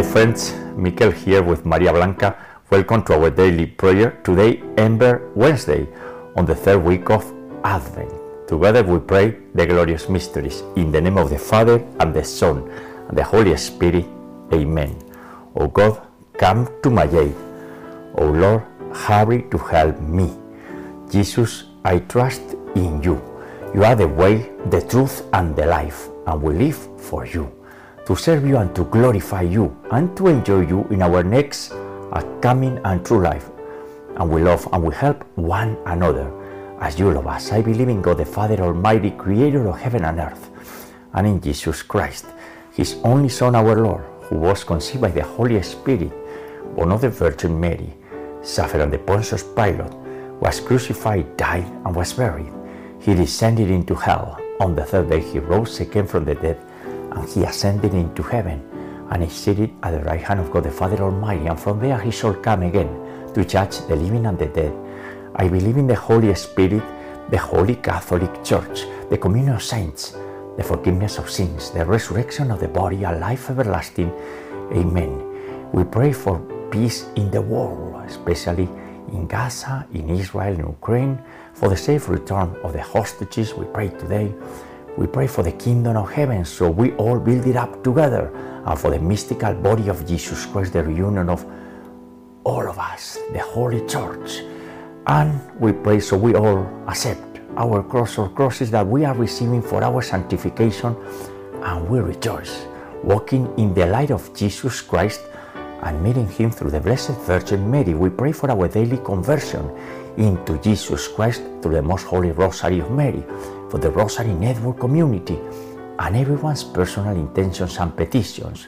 Hey friends, Mikel here with Maria Blanca. Welcome to our daily prayer. Today, Ember Wednesday, on the third week of Advent. Together we pray the glorious mysteries. In the name of the Father, and the Son, and the Holy Spirit. Amen. O God, come to my aid. O Lord, hurry to help me. Jesus, I trust in you. You are the way, the truth, and the life, and we live for you to serve you and to glorify you and to enjoy you in our next uh, coming and true life. And we love and we help one another as you love us. I believe in God the Father Almighty, creator of heaven and earth, and in Jesus Christ, his only Son, our Lord, who was conceived by the Holy Spirit, born of the Virgin Mary, suffered under Pontius Pilate, was crucified, died, and was buried. He descended into hell. On the third day he rose again from the dead and he ascended into heaven and is seated at the right hand of God the Father Almighty, and from there he shall come again to judge the living and the dead. I believe in the Holy Spirit, the Holy Catholic Church, the communion of saints, the forgiveness of sins, the resurrection of the body, and life everlasting. Amen. We pray for peace in the world, especially in Gaza, in Israel, in Ukraine, for the safe return of the hostages. We pray today we pray for the kingdom of heaven so we all build it up together and for the mystical body of Jesus Christ, the reunion of all of us, the Holy Church. And we pray so we all accept our cross or crosses that we are receiving for our sanctification and we rejoice, walking in the light of Jesus Christ and meeting Him through the Blessed Virgin Mary. We pray for our daily conversion into Jesus Christ through the Most Holy Rosary of Mary for the Rosary Network community and everyone's personal intentions and petitions.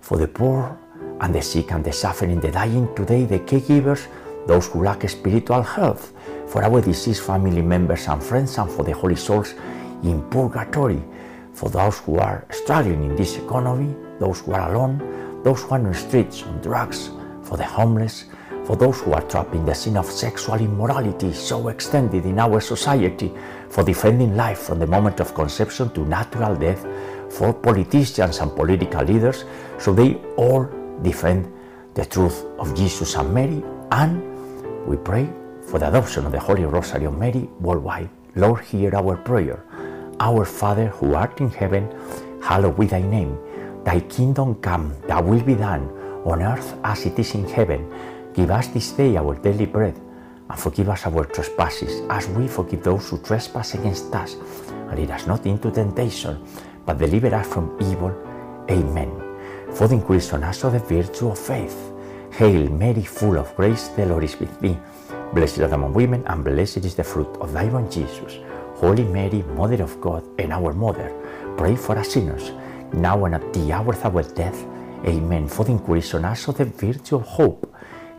For the poor and the sick and the suffering, the dying today, the caregivers, those who lack spiritual health, for our deceased family members and friends, and for the holy souls in purgatory, for those who are struggling in this economy, those who are alone, those who are on the streets on drugs, for the homeless, for those who are trapped in the sin of sexual immorality so extended in our society, for defending life from the moment of conception to natural death, for politicians and political leaders, so they all defend the truth of Jesus and Mary, and we pray for the adoption of the Holy Rosary of Mary worldwide. Lord, hear our prayer. Our Father who art in heaven, hallowed be thy name. Thy kingdom come, thy will be done, on earth as it is in heaven. Give us this day our daily bread, and forgive us our trespasses, as we forgive those who trespass against us. And lead us not into temptation, but deliver us from evil. Amen. For the increase on us of the virtue of faith. Hail Mary, full of grace, the Lord is with thee. Blessed art among women, and blessed is the fruit of thy womb, Jesus. Holy Mary, Mother of God, and our Mother, pray for us sinners, now and at the hour of our death. Amen. For the increase on us of the virtue of hope.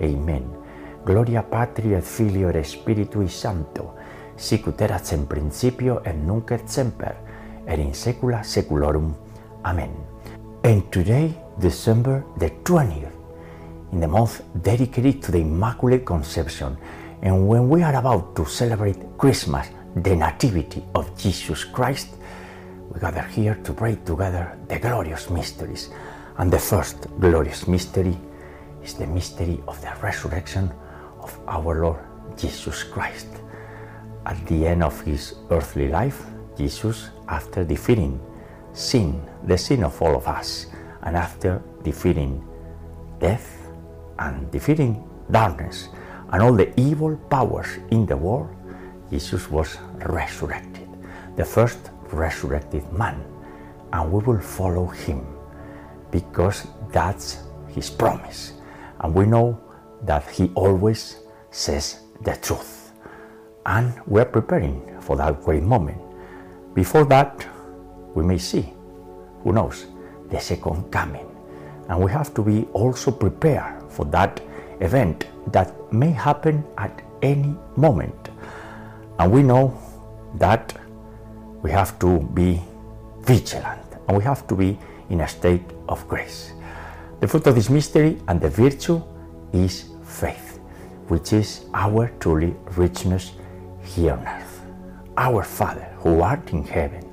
Amen. Gloria Patri et Filio et Spiritui Sancto, sic ut erat in principio et nunc et semper, et in saecula saeculorum. Amen. And today, December the 20th, in the month dedicated to the Immaculate Conception, and when we are about to celebrate Christmas, the Nativity of Jesus Christ, we gather here to pray together the glorious mysteries. And the first glorious mystery is the mystery of the resurrection of our Lord Jesus Christ. At the end of his earthly life, Jesus, after defeating sin, the sin of all of us, and after defeating death and defeating darkness and all the evil powers in the world, Jesus was resurrected, the first resurrected man, and we will follow him because that's his promise. And we know that He always says the truth. And we're preparing for that great moment. Before that, we may see, who knows, the second coming. And we have to be also prepared for that event that may happen at any moment. And we know that we have to be vigilant and we have to be in a state of grace. The fruit of this mystery and the virtue is faith, which is our truly richness here on earth. Our Father, who art in heaven,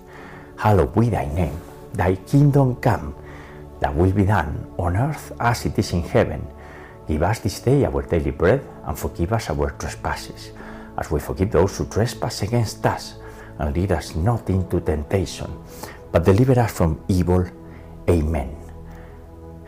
hallowed be thy name. Thy kingdom come, thy will be done on earth as it is in heaven. Give us this day our daily bread and forgive us our trespasses, as we forgive those who trespass against us. And lead us not into temptation, but deliver us from evil. Amen.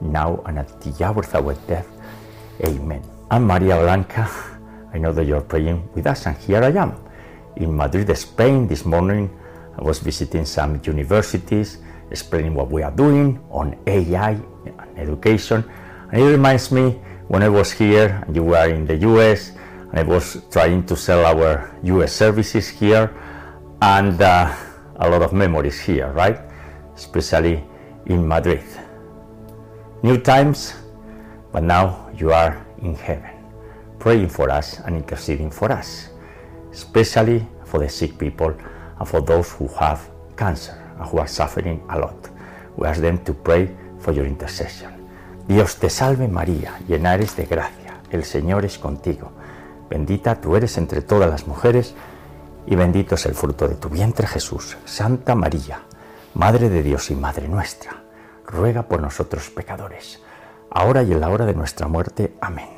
now and at the hour of our death. Amen. I'm Maria Blanca. I know that you're praying with us, and here I am in Madrid, Spain. This morning, I was visiting some universities, explaining what we are doing on AI and education. And it reminds me when I was here and you were in the US, and I was trying to sell our US services here, and uh, a lot of memories here, right? Especially in Madrid. New times, but now you are in heaven, praying for us and interceding for us, especially for the sick people and for those who have cancer and who are suffering a lot. We ask them to pray for your intercession. Dios te salve María, llena eres de gracia, el Señor es contigo. Bendita tú eres entre todas las mujeres y bendito es el fruto de tu vientre Jesús. Santa María, Madre de Dios y Madre nuestra, ruega por nosotros pecadores, ahora y en la hora de nuestra muerte. Amén.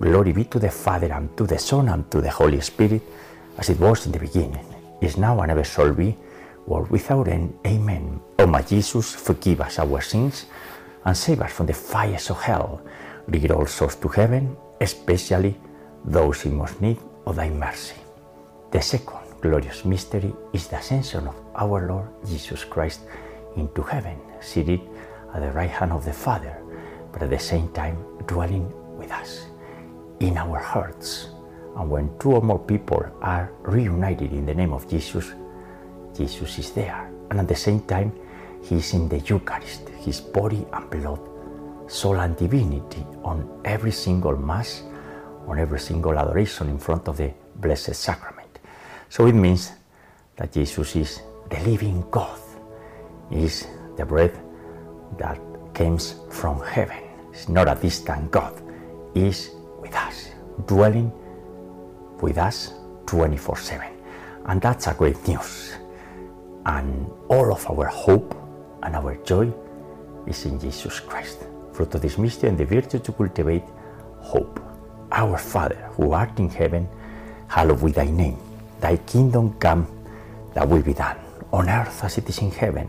Glory be to the Father, and to the Son, and to the Holy Spirit, as it was in the beginning, is now, and ever shall be, world without end. Amen. O my Jesus, forgive us our sins, and save us from the fires of hell. Lead all souls to heaven, especially those in most need of thy mercy. The second glorious mystery is the ascension of our Lord Jesus Christ into heaven, seated at the right hand of the Father, but at the same time dwelling with us in our hearts. And when two or more people are reunited in the name of Jesus, Jesus is there. And at the same time, He is in the Eucharist, His body and blood, soul and divinity on every single Mass, on every single adoration in front of the Blessed Sacrament. So it means that Jesus is the living God, is the breath that comes from heaven. It's not a distant God, is with us, dwelling with us 24 7. And that's a great news. And all of our hope and our joy is in Jesus Christ. Fruit of this mystery and the virtue to cultivate hope. Our Father, who art in heaven, hallowed be thy name. Thy kingdom come, thy will be done, on earth as it is in heaven.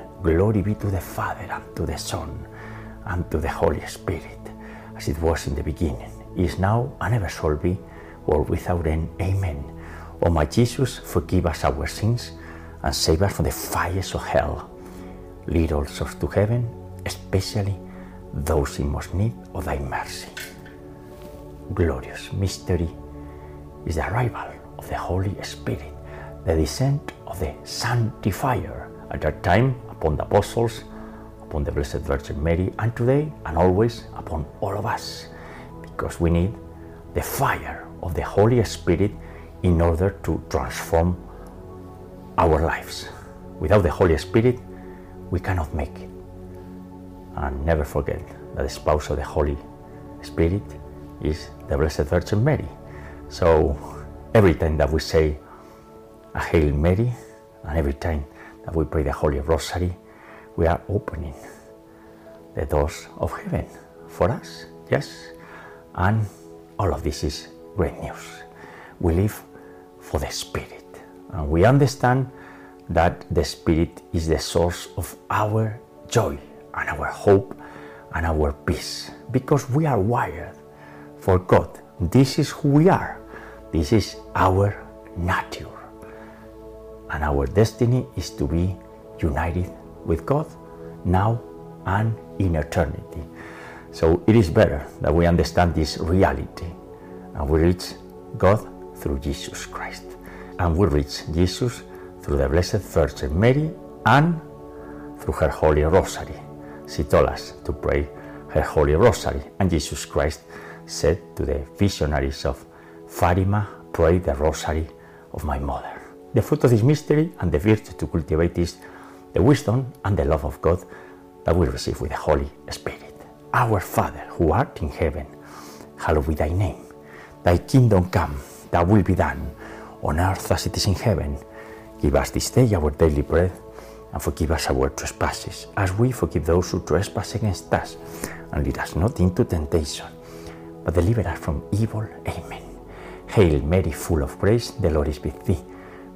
Glory be to the Father, and to the Son, and to the Holy Spirit, as it was in the beginning, is now, and ever shall be, world without end. Amen. O my Jesus, forgive us our sins, and save us from the fires of hell. Lead all souls to heaven, especially those in most need of thy mercy. Glorious mystery is the arrival of the Holy Spirit, the descent of the Sanctifier, at that time upon the apostles, upon the Blessed Virgin Mary, and today and always upon all of us, because we need the fire of the Holy Spirit in order to transform our lives. Without the Holy Spirit, we cannot make it. And never forget that the spouse of the Holy Spirit is the Blessed Virgin Mary. So every time that we say a Hail Mary, and every time that we pray the Holy Rosary, we are opening the doors of heaven for us. Yes? And all of this is great news. We live for the Spirit. And we understand that the Spirit is the source of our joy and our hope and our peace because we are wired for God. This is who we are. This is our nature. And our destiny is to be united with God now and in eternity. So it is better that we understand this reality and we reach God through Jesus Christ. And we reach Jesus through the Blessed Virgin Mary and through her Holy Rosary. She told us to pray her Holy Rosary, and Jesus Christ said to the visionaries of Fatima, Pray the Rosary of my mother. The fruit of this mystery and the virtue to cultivate is the wisdom and the love of God that we receive with the Holy Spirit. Our Father, who art in heaven, hallowed be thy name. Thy kingdom come, thy will be done, on earth as it is in heaven. Give us this day our daily bread, and forgive us our trespasses, as we forgive those who trespass against us. And lead us not into temptation, but deliver us from evil. Amen. Hail Mary, full of grace, the Lord is with thee.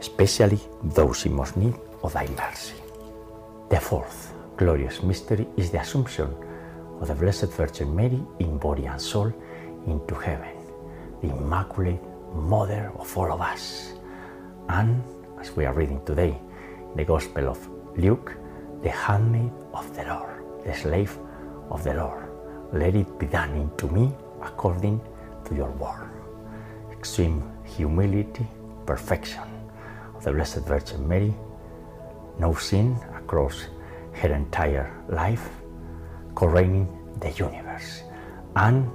especially those in most need of thy mercy. The fourth glorious mystery is the Assumption of the Blessed Virgin Mary in body and soul into heaven, the Immaculate Mother of all of us. And, as we are reading today, the Gospel of Luke, the handmaid of the Lord, the slave of the Lord. Let it be done into me according to your word. Extreme humility, perfection the Blessed Virgin Mary, no sin across her entire life, co-reigning the universe, and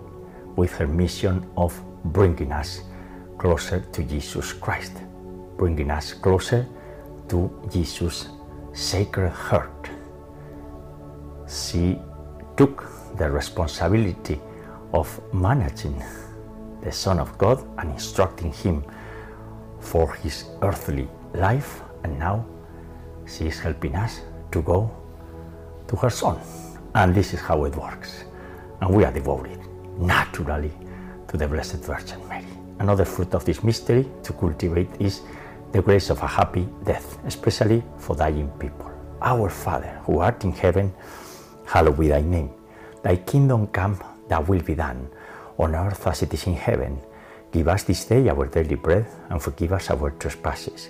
with her mission of bringing us closer to Jesus Christ, bringing us closer to Jesus' sacred heart. She took the responsibility of managing the Son of God and instructing him for his earthly life, and now she is helping us to go to her Son. And this is how it works. And we are devoted naturally to the Blessed Virgin Mary. Another fruit of this mystery to cultivate is the grace of a happy death, especially for dying people. Our Father, who art in heaven, hallowed be thy name. Thy kingdom come, thy will be done, on earth as it is in heaven. Give us this day our daily bread, and forgive us our trespasses,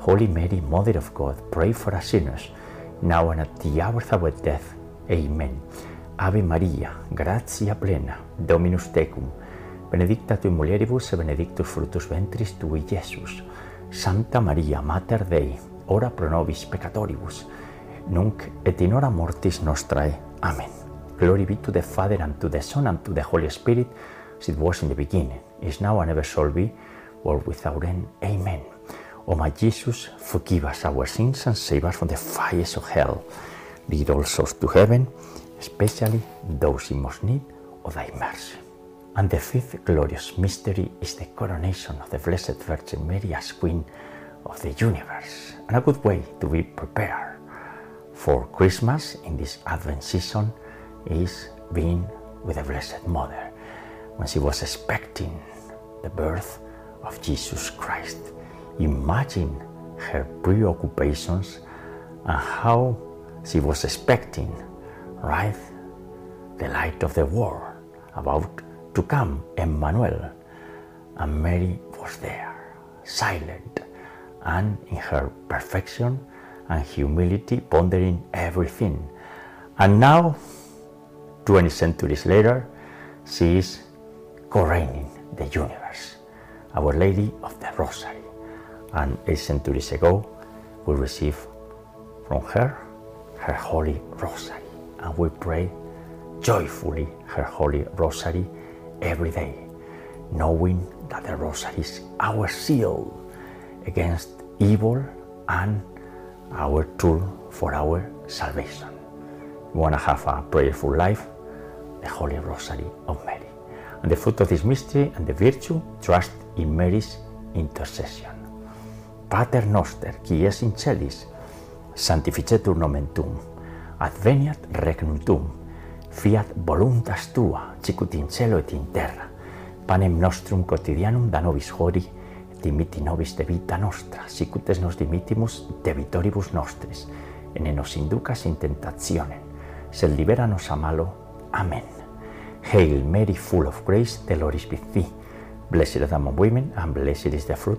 Holy Mary, Mother of God, pray for us sinners, now and at the hour of our death. Amen. Ave Maria, gratia plena, Dominus tecum, benedicta tu mulieribus et benedictus fructus ventris tui, Iesus. Santa Maria, Mater Dei, ora pro nobis peccatoribus, nunc et in hora mortis nostrae. Amen. Glory be to the Father, and to the Son, and to the Holy Spirit, as it was in the beginning, is now, and ever shall be, world without end. Amen. O my Jesus, forgive us our sins and save us from the fires of hell. Lead all souls to heaven, especially those in most need of thy mercy. And the fifth glorious mystery is the coronation of the Blessed Virgin Mary as Queen of the universe, and a good way to be prepared for Christmas in this Advent season is being with the Blessed Mother when she was expecting the birth of Jesus Christ. Imagine her preoccupations and how she was expecting, right, the light of the world about to come, Emmanuel. And Mary was there, silent, and in her perfection and humility, pondering everything. And now, 20 centuries later, she is co-reigning the universe, Our Lady of the Rosary. And eight centuries ago, we received from her her Holy Rosary, and we pray joyfully her Holy Rosary every day, knowing that the Rosary is our shield against evil and our tool for our salvation. You want to have a prayerful life? The Holy Rosary of Mary. And the fruit of this mystery and the virtue, trust in Mary's intercession. Pater noster, qui es in celis, sanctificetur nomen tuum, adveniat regnum tuum, fiat voluntas tua, sicut in cielo et in terra. Panem nostrum quotidianum da nobis hori, et dimiti nobis debita nostra, sicut es nos dimitimus debitoribus nostris, ene nos inducas in tentationem, sed libera nos a malo. Amen. Hail Mary, full of grace, the Lord is with thee. Blessed are among women, and blessed is the fruit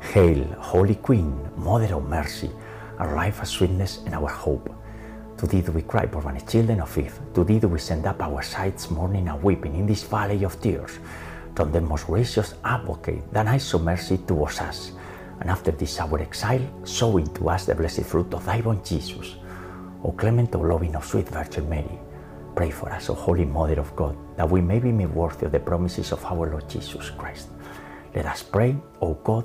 Hail, Holy Queen, Mother of Mercy, our life, our sweetness, and our hope. To thee do we cry, poor banished children of Eve. To thee do we send up our sighs, mourning and weeping in this valley of tears. From the most gracious advocate, I show mercy towards us. And after this our exile, show into us the blessed fruit of thy womb, Jesus. O clement, O loving, O sweet Virgin Mary, pray for us, O Holy Mother of God, that we may be made worthy of the promises of our Lord Jesus Christ. Let us pray, O God,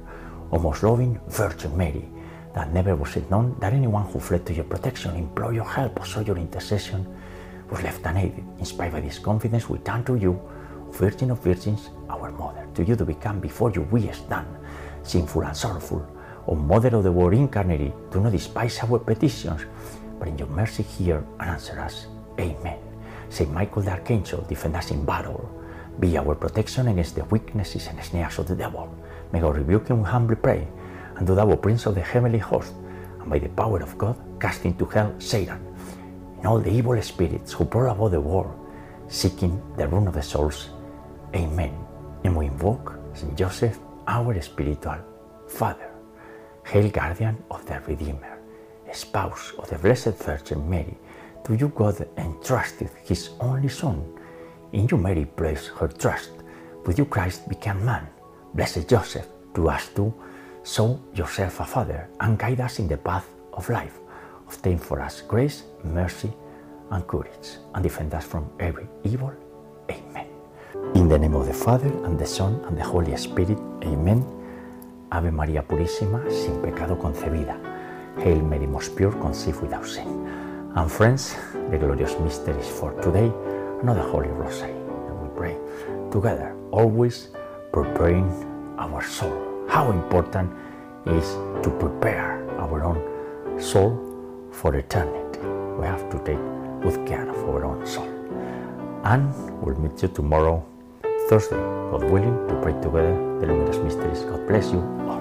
O most loving Virgin Mary, that never was it known that anyone who fled to your protection, implored your help, or sought your intercession was left unaided. Inspired by this confidence, we turn to you, Virgin of Virgins, our Mother. To you do we come before you, we stand, sinful and sorrowful. O Mother of the Word incarnate, do not despise our petitions, but in your mercy hear and answer us. Amen. Saint Michael the Archangel, defend us in battle. Be our protection against the weaknesses and snares of the devil. May God rebuke him, we humbly pray. And do thou, Prince of the heavenly host, and by the power of God, cast into hell Satan and all the evil spirits who prowl about the world, seeking the ruin of the souls. Amen. And we invoke Saint Joseph, our spiritual Father. Hail, guardian of the Redeemer, spouse of the Blessed Virgin Mary, to you God entrusted his only Son. In you Mary placed her trust. With you Christ became man. Blessed Joseph, to us too, show yourself a father and guide us in the path of life. Obtain for us grace, mercy, and courage, and defend us from every evil. Amen. In the name of the Father, and the Son, and the Holy Spirit. Amen. Ave María Purísima, sin pecado concebida. Hail Mary, most pure, conceived without sin. And friends, the glorious mysteries for today, another Holy Rosary that we pray together, always preparing our soul. How important is to prepare our own soul for eternity. We have to take good care of our own soul. And we'll meet you tomorrow, Thursday, God willing, to pray together the luminous mysteries. God bless you all.